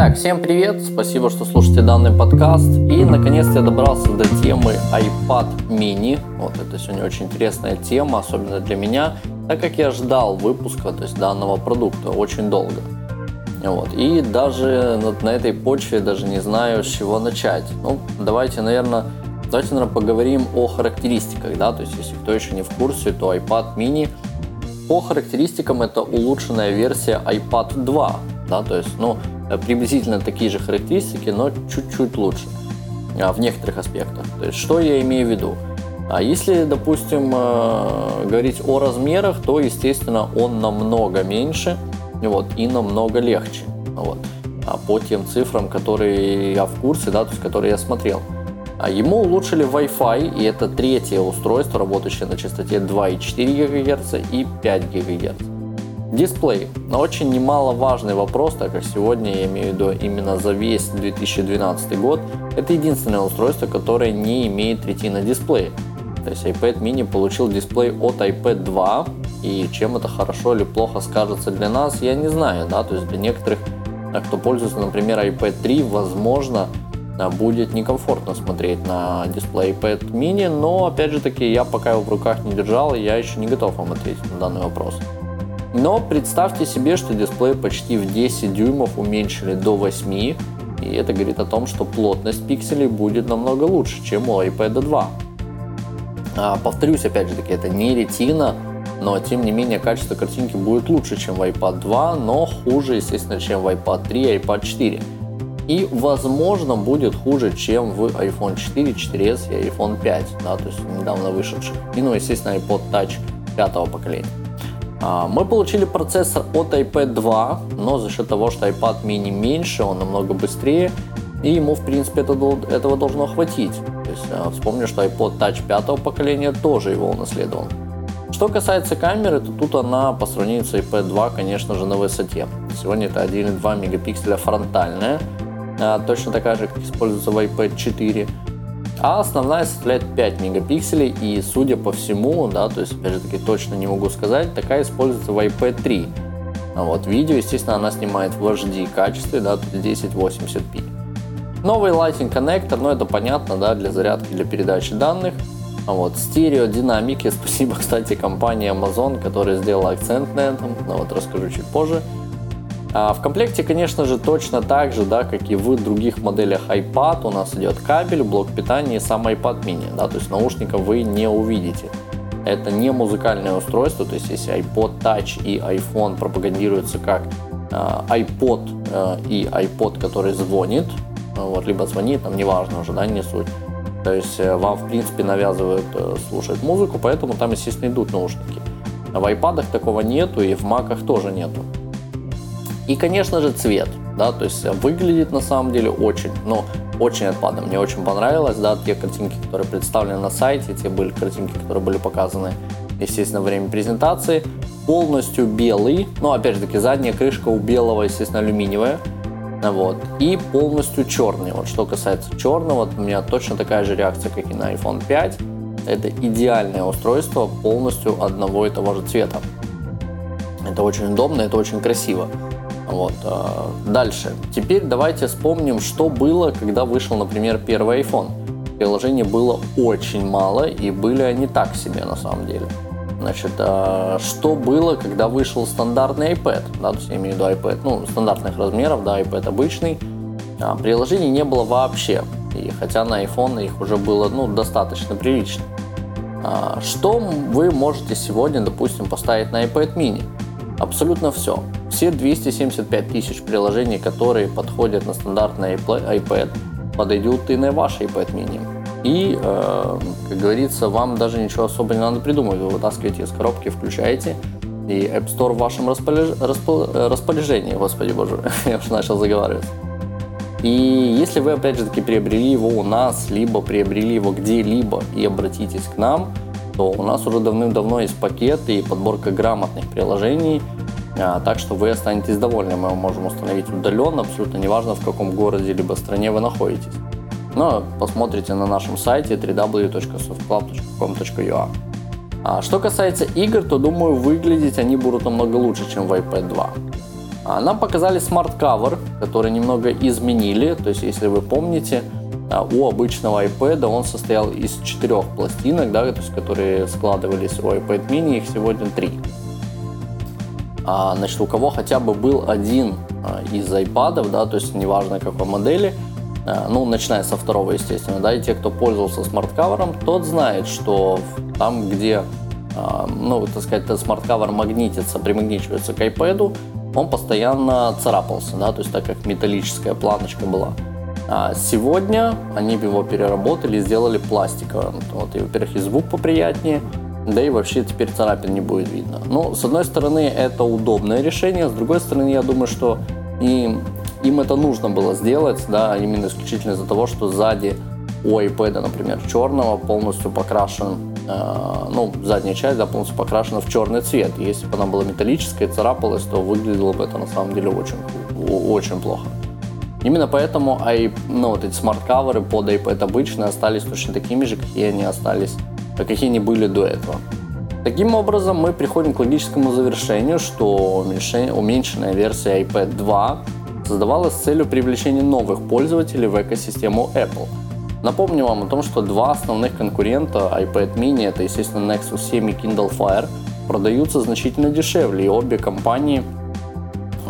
Итак, всем привет, спасибо, что слушаете данный подкаст. И наконец-то я добрался до темы iPad mini. Вот это сегодня очень интересная тема, особенно для меня, так как я ждал выпуска то есть, данного продукта очень долго. Вот. И даже вот на этой почве даже не знаю, с чего начать. Ну, давайте, наверное, давайте, наверное, поговорим о характеристиках, да, то есть, если кто еще не в курсе, то iPad mini по характеристикам это улучшенная версия iPad 2, да, то есть, ну, приблизительно такие же характеристики, но чуть-чуть лучше а, в некоторых аспектах. То есть, что я имею в виду? А если, допустим, э, говорить о размерах, то, естественно, он намного меньше вот, и намного легче. Вот, а по тем цифрам, которые я в курсе, да, то есть, которые я смотрел. А ему улучшили Wi-Fi, и это третье устройство, работающее на частоте 2,4 ГГц и 5 ГГц. Дисплей. Очень немаловажный вопрос, так как сегодня я имею в виду именно за весь 2012 год, это единственное устройство, которое не имеет ретина дисплея. То есть iPad mini получил дисплей от iPad 2, и чем это хорошо или плохо скажется для нас, я не знаю, да, то есть для некоторых, кто пользуется, например, iPad 3, возможно, будет некомфортно смотреть на дисплей iPad mini, но опять же таки я пока его в руках не держал, я еще не готов вам ответить на данный вопрос. Но представьте себе, что дисплей почти в 10 дюймов уменьшили до 8, и это говорит о том, что плотность пикселей будет намного лучше, чем у iPad 2. А, повторюсь, опять же таки, это не ретина, но тем не менее качество картинки будет лучше, чем в iPad 2, но хуже, естественно, чем в iPad 3 и iPad 4. И, возможно, будет хуже, чем в iPhone 4, 4s и iPhone 5, да, то есть недавно вышедших. И, ну, естественно, iPod Touch пятого поколения. А, мы получили процессор от iPad 2, но за счет того, что iPad mini меньше, он намного быстрее, и ему, в принципе, это, этого должно хватить. То есть, а, вспомню, что iPod Touch пятого поколения тоже его унаследовал. Что касается камеры, то тут она по сравнению с iPad 2, конечно же, на высоте. Сегодня это 1,2 мегапикселя фронтальная, а, точно такая же, как используется в iPad 4 а основная составляет 5 мегапикселей и судя по всему, да, то есть опять же таки точно не могу сказать, такая используется в iPad 3. А вот видео, естественно, она снимает в HD качестве, да, тут 1080p. Новый Lighting коннектор, ну это понятно, да, для зарядки, для передачи данных. А вот стереодинамики, спасибо, кстати, компании Amazon, которая сделала акцент на этом, но вот расскажу чуть позже. А в комплекте, конечно же, точно так же, да, как и в других моделях iPad, у нас идет кабель, блок питания и сам iPad mini, да, то есть наушников вы не увидите. Это не музыкальное устройство, то есть если iPod Touch и iPhone пропагандируются как э, iPod э, и iPod, который звонит, вот, либо звонит, там неважно уже, да, не суть. То есть э, вам, в принципе, навязывают э, слушать музыку, поэтому там, естественно, идут наушники. В iPad такого нету и в Mac тоже нету. И, конечно же, цвет. Да, то есть выглядит на самом деле очень, ну, очень отпадно. Мне очень понравилось, да, те картинки, которые представлены на сайте, те были картинки, которые были показаны, естественно, во время презентации. Полностью белый, ну, опять же таки, задняя крышка у белого, естественно, алюминиевая. Вот. И полностью черный. Вот что касается черного, у меня точно такая же реакция, как и на iPhone 5. Это идеальное устройство полностью одного и того же цвета. Это очень удобно, это очень красиво. Вот. А, дальше. Теперь давайте вспомним, что было, когда вышел, например, первый iPhone. Приложений было очень мало, и были они так себе на самом деле. Значит, а, что было, когда вышел стандартный iPad? Да, то есть я имею в виду iPad, ну, стандартных размеров, да, iPad обычный. А, приложений не было вообще. И хотя на iPhone их уже было, ну, достаточно прилично. Что вы можете сегодня, допустим, поставить на iPad mini? Абсолютно все. Все 275 тысяч приложений, которые подходят на стандартный iPad, подойдут и на ваш iPad mini. И, э, как говорится, вам даже ничего особо не надо придумывать. Вы вытаскиваете из коробки, включаете, и App Store в вашем распоряж... распоряжении. Господи боже, я уже начал заговаривать. И если вы, опять же таки, приобрели его у нас, либо приобрели его где-либо и обратитесь к нам, то у нас уже давным-давно есть пакеты и подборка грамотных приложений – так что вы останетесь довольны. Мы можем установить удаленно, абсолютно неважно в каком городе либо стране вы находитесь. Но посмотрите на нашем сайте www.softclub.com.ua. А что касается игр, то думаю выглядеть они будут намного лучше, чем в iPad 2. А нам показали Smart Cover, который немного изменили. То есть, если вы помните, а, у обычного iPad он состоял из четырех пластинок, да, то есть, которые складывались у iPad mini, их сегодня три. А, значит, у кого хотя бы был один а, из iPad, да, то есть неважно какой модели, ну, начиная со второго, естественно, да, и те, кто пользовался Smart Cover ом, тот знает, что там, где, ну, так сказать, этот Smart Cover магнитится, примагничивается к iPad, он постоянно царапался, да, то есть так как металлическая планочка была. А сегодня они его переработали, сделали пластиковым. Вот, и, во-первых, и звук поприятнее, да и вообще теперь царапин не будет видно. Ну, с одной стороны, это удобное решение, с другой стороны, я думаю, что и им это нужно было сделать, да, именно исключительно из-за того, что сзади у iPad, например, черного полностью покрашен, э, ну, задняя часть, да, полностью покрашена в черный цвет. Если бы она была металлическая царапалась, то выглядело бы это на самом деле очень, очень плохо. Именно поэтому ну, вот эти Smart Cover ы под iPad обычные остались точно такими же, какие они остались, какие они были до этого. Таким образом, мы приходим к логическому завершению, что уменьшенная версия iPad 2 создавалась с целью привлечения новых пользователей в экосистему Apple. Напомню вам о том, что два основных конкурента iPad mini, это, естественно, Nexus 7 и Kindle Fire, продаются значительно дешевле, и обе компании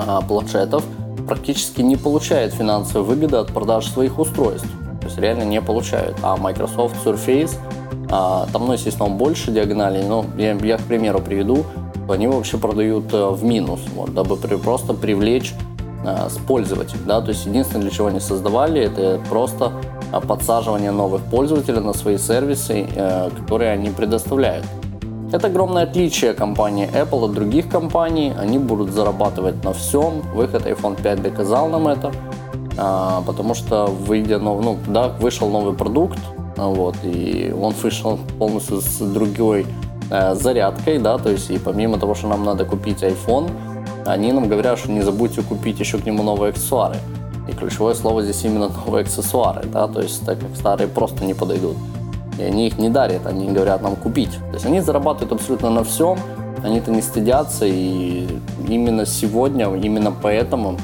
а, планшетов – практически не получает финансовой выгоды от продаж своих устройств. То есть реально не получают. А Microsoft Surface, а, там, ну, естественно, больше диагоналей, но я, я к примеру приведу, они вообще продают э, в минус, вот, дабы при, просто привлечь а, с пользователей. Да? То есть единственное, для чего они создавали, это просто а, подсаживание новых пользователей на свои сервисы, э, которые они предоставляют. Это огромное отличие компании Apple от других компаний. Они будут зарабатывать на всем. Выход iPhone 5 доказал нам это. А, потому что выйдя нов, ну, да, вышел новый продукт, вот, и он вышел полностью с другой э, зарядкой, да, то есть и помимо того, что нам надо купить iPhone, они нам говорят, что не забудьте купить еще к нему новые аксессуары. И ключевое слово здесь именно новые аксессуары, да, то есть так как старые просто не подойдут и они их не дарят, они говорят нам купить. То есть они зарабатывают абсолютно на всем, они-то не стыдятся, и именно сегодня, именно поэтому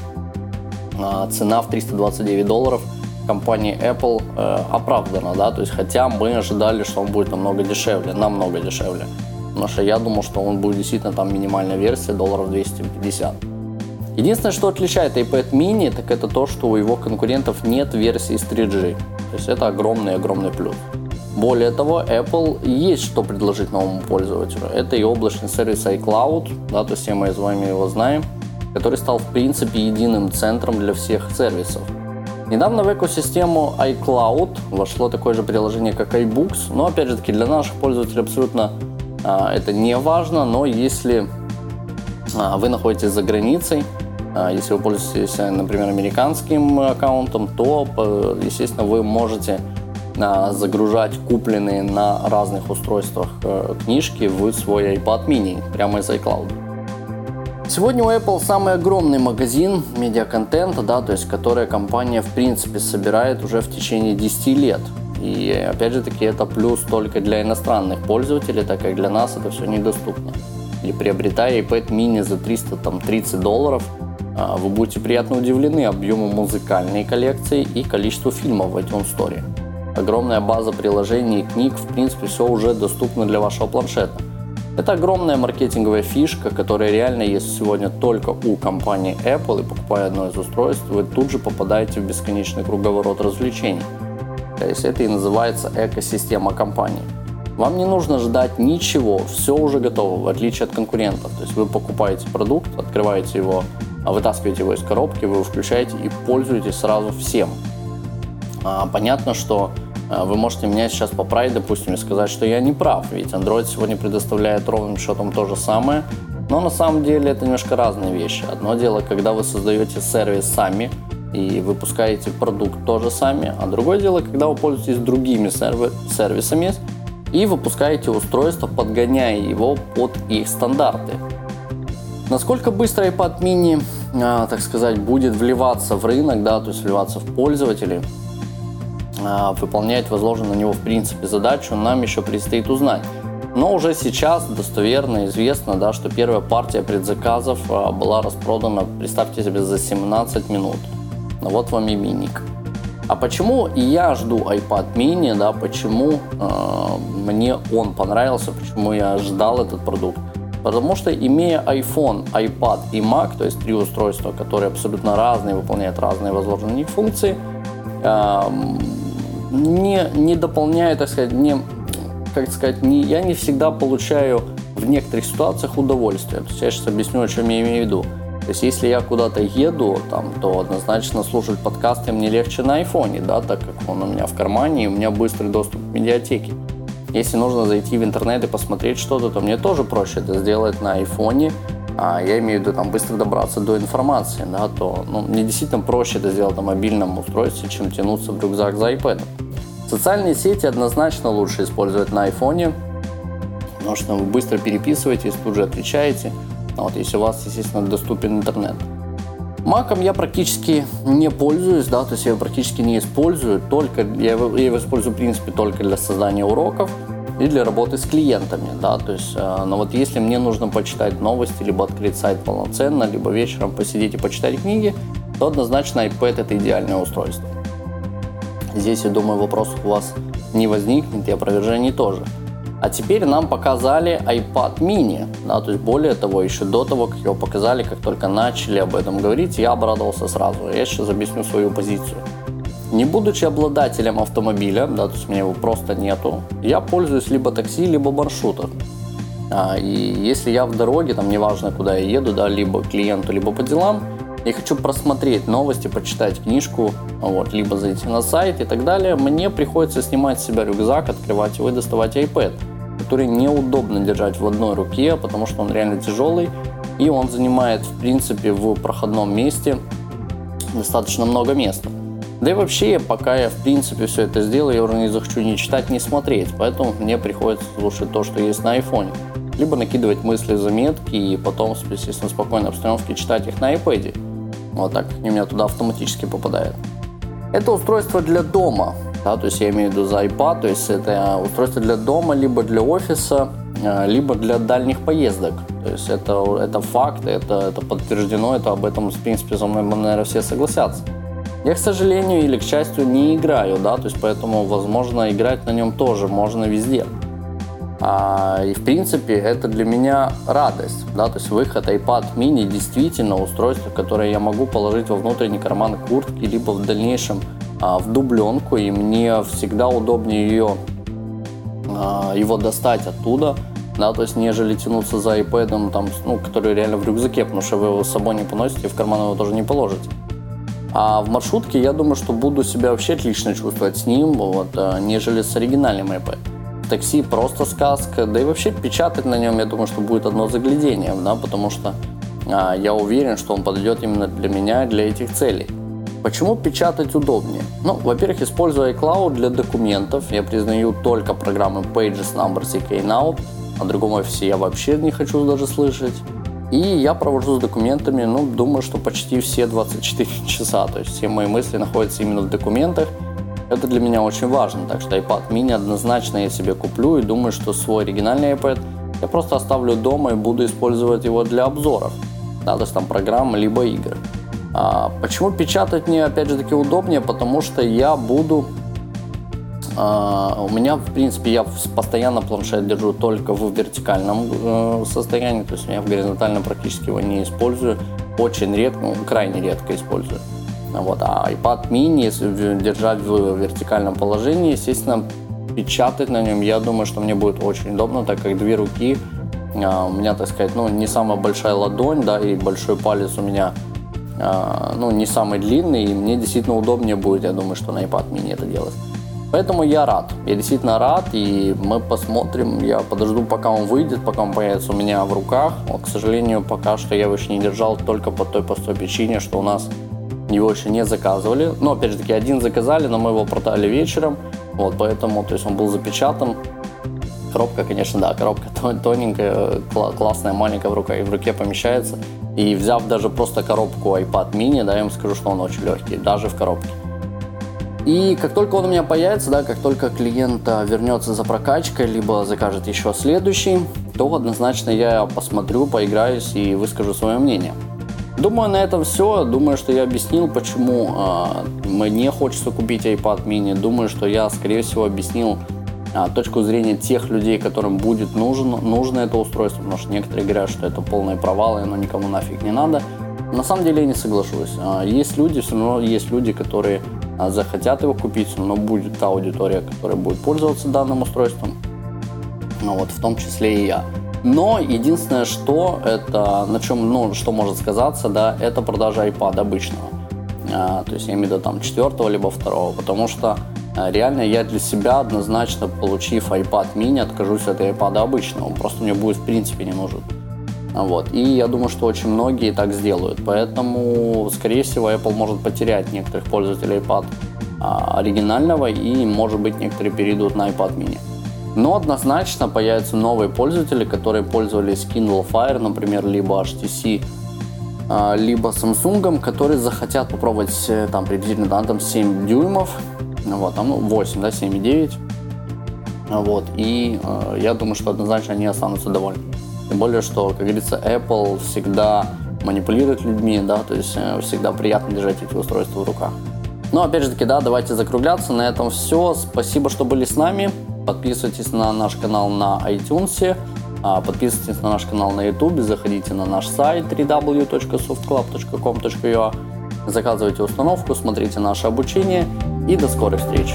а, цена в 329 долларов компании Apple э, оправдана, да, то есть хотя мы ожидали, что он будет намного дешевле, намного дешевле, потому что я думал, что он будет действительно там минимальная версия долларов 250. Единственное, что отличает iPad mini, так это то, что у его конкурентов нет версии с 3G, то есть это огромный-огромный плюс. Более того, Apple есть что предложить новому пользователю. Это и облачный сервис iCloud, да, то есть все мы с вами его знаем, который стал в принципе единым центром для всех сервисов. Недавно в экосистему iCloud вошло такое же приложение, как iBooks, но опять же таки для наших пользователей абсолютно а, это не важно, но если а, вы находитесь за границей, а, если вы пользуетесь, например, американским аккаунтом, то, естественно, вы можете загружать купленные на разных устройствах э, книжки в свой iPad mini прямо из iCloud. Сегодня у Apple самый огромный магазин медиаконтента, да, то есть который компания в принципе собирает уже в течение 10 лет. И опять же таки это плюс только для иностранных пользователей, так как для нас это все недоступно. И приобретая iPad mini за 330 долларов, а, вы будете приятно удивлены объему музыкальной коллекции и количеству фильмов в iTunes Store огромная база приложений и книг, в принципе, все уже доступно для вашего планшета. Это огромная маркетинговая фишка, которая реально есть сегодня только у компании Apple, и покупая одно из устройств, вы тут же попадаете в бесконечный круговорот развлечений. То есть это и называется экосистема компании. Вам не нужно ждать ничего, все уже готово, в отличие от конкурентов. То есть вы покупаете продукт, открываете его, вытаскиваете его из коробки, вы его включаете и пользуетесь сразу всем. А, понятно, что а, вы можете меня сейчас поправить, допустим, и сказать, что я не прав, ведь Android сегодня предоставляет ровным счетом то же самое, но на самом деле это немножко разные вещи. Одно дело, когда вы создаете сервис сами и выпускаете продукт тоже сами, а другое дело, когда вы пользуетесь другими серви- сервисами и выпускаете устройство, подгоняя его под их стандарты. Насколько быстро iPad mini, а, так сказать, будет вливаться в рынок, да, то есть вливаться в пользователей – а, выполнять возложенную на него в принципе задачу, нам еще предстоит узнать. Но уже сейчас достоверно известно, да, что первая партия предзаказов а, была распродана, представьте себе, за 17 минут. Ну вот вам и миник. А почему я жду iPad mini, да, почему э, мне он понравился, почему я ждал этот продукт? Потому что имея iPhone, iPad и Mac, то есть три устройства, которые абсолютно разные, выполняют разные возложенные функции, э, не, не дополняю, так сказать, не, как сказать, не, я не всегда получаю в некоторых ситуациях удовольствие. То есть я сейчас объясню, о чем я имею в виду. То есть если я куда-то еду, там, то однозначно слушать подкасты мне легче на айфоне, да, так как он у меня в кармане, и у меня быстрый доступ к медиатеке. Если нужно зайти в интернет и посмотреть что-то, то мне тоже проще это сделать на айфоне, а я имею в виду там быстро добраться до информации, да, то ну, мне действительно проще это сделать на мобильном устройстве, чем тянуться в рюкзак за iPad. Социальные сети однозначно лучше использовать на айфоне, потому что вы быстро переписываетесь, тут же отвечаете – вот, если у вас, естественно, доступен интернет. Маком я практически не пользуюсь, да, то есть я его практически не использую, только я его, я его использую, в принципе, только для создания уроков и для работы с клиентами, да, то есть, э, но вот если мне нужно почитать новости, либо открыть сайт полноценно, либо вечером посидеть и почитать книги, то однозначно iPad это идеальное устройство. Здесь, я думаю, вопросов у вас не возникнет и опровержений тоже. А теперь нам показали iPad mini. Да, то есть более того, еще до того, как его показали, как только начали об этом говорить, я обрадовался сразу. Я сейчас объясню свою позицию. Не будучи обладателем автомобиля, да, то есть у меня его просто нету, я пользуюсь либо такси, либо маршрутом. А, и если я в дороге, там неважно, куда я еду, да, либо клиенту, либо по делам, я хочу просмотреть новости, почитать книжку, вот, либо зайти на сайт и так далее, мне приходится снимать с себя рюкзак, открывать его и доставать iPad, который неудобно держать в одной руке, потому что он реально тяжелый, и он занимает, в принципе, в проходном месте достаточно много места. Да и вообще, пока я, в принципе, все это сделаю, я уже не захочу ни читать, ни смотреть, поэтому мне приходится слушать то, что есть на айфоне либо накидывать мысли, заметки и потом, естественно, в спокойной обстановке читать их на iPad. Вот так они у меня туда автоматически попадают. Это устройство для дома. Да, то есть я имею в виду за iPad, то есть это устройство для дома, либо для офиса, э, либо для дальних поездок. То есть это, это факт, это, это подтверждено, это об этом, в принципе, за мной, наверное, все согласятся. Я, к сожалению или к счастью, не играю, да, то есть поэтому, возможно, играть на нем тоже можно везде. А, и в принципе это для меня радость, да, то есть выход iPad mini действительно устройство, которое я могу положить во внутренний карман куртки, либо в дальнейшем а, в дубленку, и мне всегда удобнее ее, а, его достать оттуда, да, то есть нежели тянуться за iPad, там, ну, который реально в рюкзаке, потому что вы его с собой не поносите, в карман его тоже не положите. А в маршрутке я думаю, что буду себя вообще отлично чувствовать с ним, вот, а, нежели с оригинальным iPad такси просто сказка, да и вообще печатать на нем, я думаю, что будет одно заглядение, да, потому что а, я уверен, что он подойдет именно для меня, для этих целей. Почему печатать удобнее? Ну, во-первых, используя iCloud для документов, я признаю только программы Pages, Numbers и Keynote, о другом офисе я вообще не хочу даже слышать. И я провожу с документами, ну, думаю, что почти все 24 часа, то есть все мои мысли находятся именно в документах, это для меня очень важно, так что iPad mini однозначно я себе куплю и думаю, что свой оригинальный iPad я просто оставлю дома и буду использовать его для обзоров, да, то есть там программы либо игр. А, почему печатать мне опять же таки удобнее? Потому что я буду а, у меня, в принципе, я постоянно планшет держу только в вертикальном э, состоянии, то есть я в горизонтальном практически его не использую, очень редко, ну, крайне редко использую. Вот. А iPad mini, если держать в вертикальном положении, естественно, печатать на нем, я думаю, что мне будет очень удобно, так как две руки, а, у меня, так сказать, ну, не самая большая ладонь, да, и большой палец у меня, а, ну, не самый длинный, и мне действительно удобнее будет, я думаю, что на iPad mini это делать. Поэтому я рад, я действительно рад, и мы посмотрим, я подожду, пока он выйдет, пока он появится у меня в руках. Вот, к сожалению, пока что я его еще не держал только по той простой причине, что у нас его еще не заказывали. Но, опять же таки, один заказали, но мы его продали вечером. Вот, поэтому, то есть он был запечатан. Коробка, конечно, да, коробка тоненькая, классная, маленькая в руке, в руке помещается. И взяв даже просто коробку iPad mini, да, я вам скажу, что он очень легкий, даже в коробке. И как только он у меня появится, да, как только клиент вернется за прокачкой, либо закажет еще следующий, то однозначно я посмотрю, поиграюсь и выскажу свое мнение. Думаю, на этом все. Думаю, что я объяснил, почему э, мне хочется купить iPad mini. Думаю, что я, скорее всего, объяснил э, точку зрения тех людей, которым будет нужен, нужно это устройство, потому что некоторые говорят, что это провал, и оно никому нафиг не надо. На самом деле я не соглашусь. Э, есть люди, все равно есть люди, которые э, захотят его купить, но будет та аудитория, которая будет пользоваться данным устройством. Ну, вот, в том числе и я. Но единственное, что это, на чем, ну, что может сказаться, да, это продажа iPad обычного. А, то есть я имею в виду там четвертого либо второго, потому что а, реально я для себя однозначно, получив iPad mini, откажусь от iPad обычного. Он просто мне будет в принципе не нужен. Вот. И я думаю, что очень многие так сделают. Поэтому, скорее всего, Apple может потерять некоторых пользователей iPad а, оригинального и, может быть, некоторые перейдут на iPad mini. Но однозначно появятся новые пользователи, которые пользовались Kindle Fire, например, либо HTC, а, либо Samsung, которые захотят попробовать э, там приблизительно да, там 7 дюймов, вот, там, ну, 8, да, 7,9. Вот, и э, я думаю, что однозначно они останутся довольны. Тем более, что, как говорится, Apple всегда манипулирует людьми, да, то есть э, всегда приятно держать эти устройства в руках. Но опять же таки, да, давайте закругляться. На этом все. Спасибо, что были с нами. Подписывайтесь на наш канал на iTunes, а, подписывайтесь на наш канал на YouTube, заходите на наш сайт www.softclub.com.ua, заказывайте установку, смотрите наше обучение и до скорых встреч!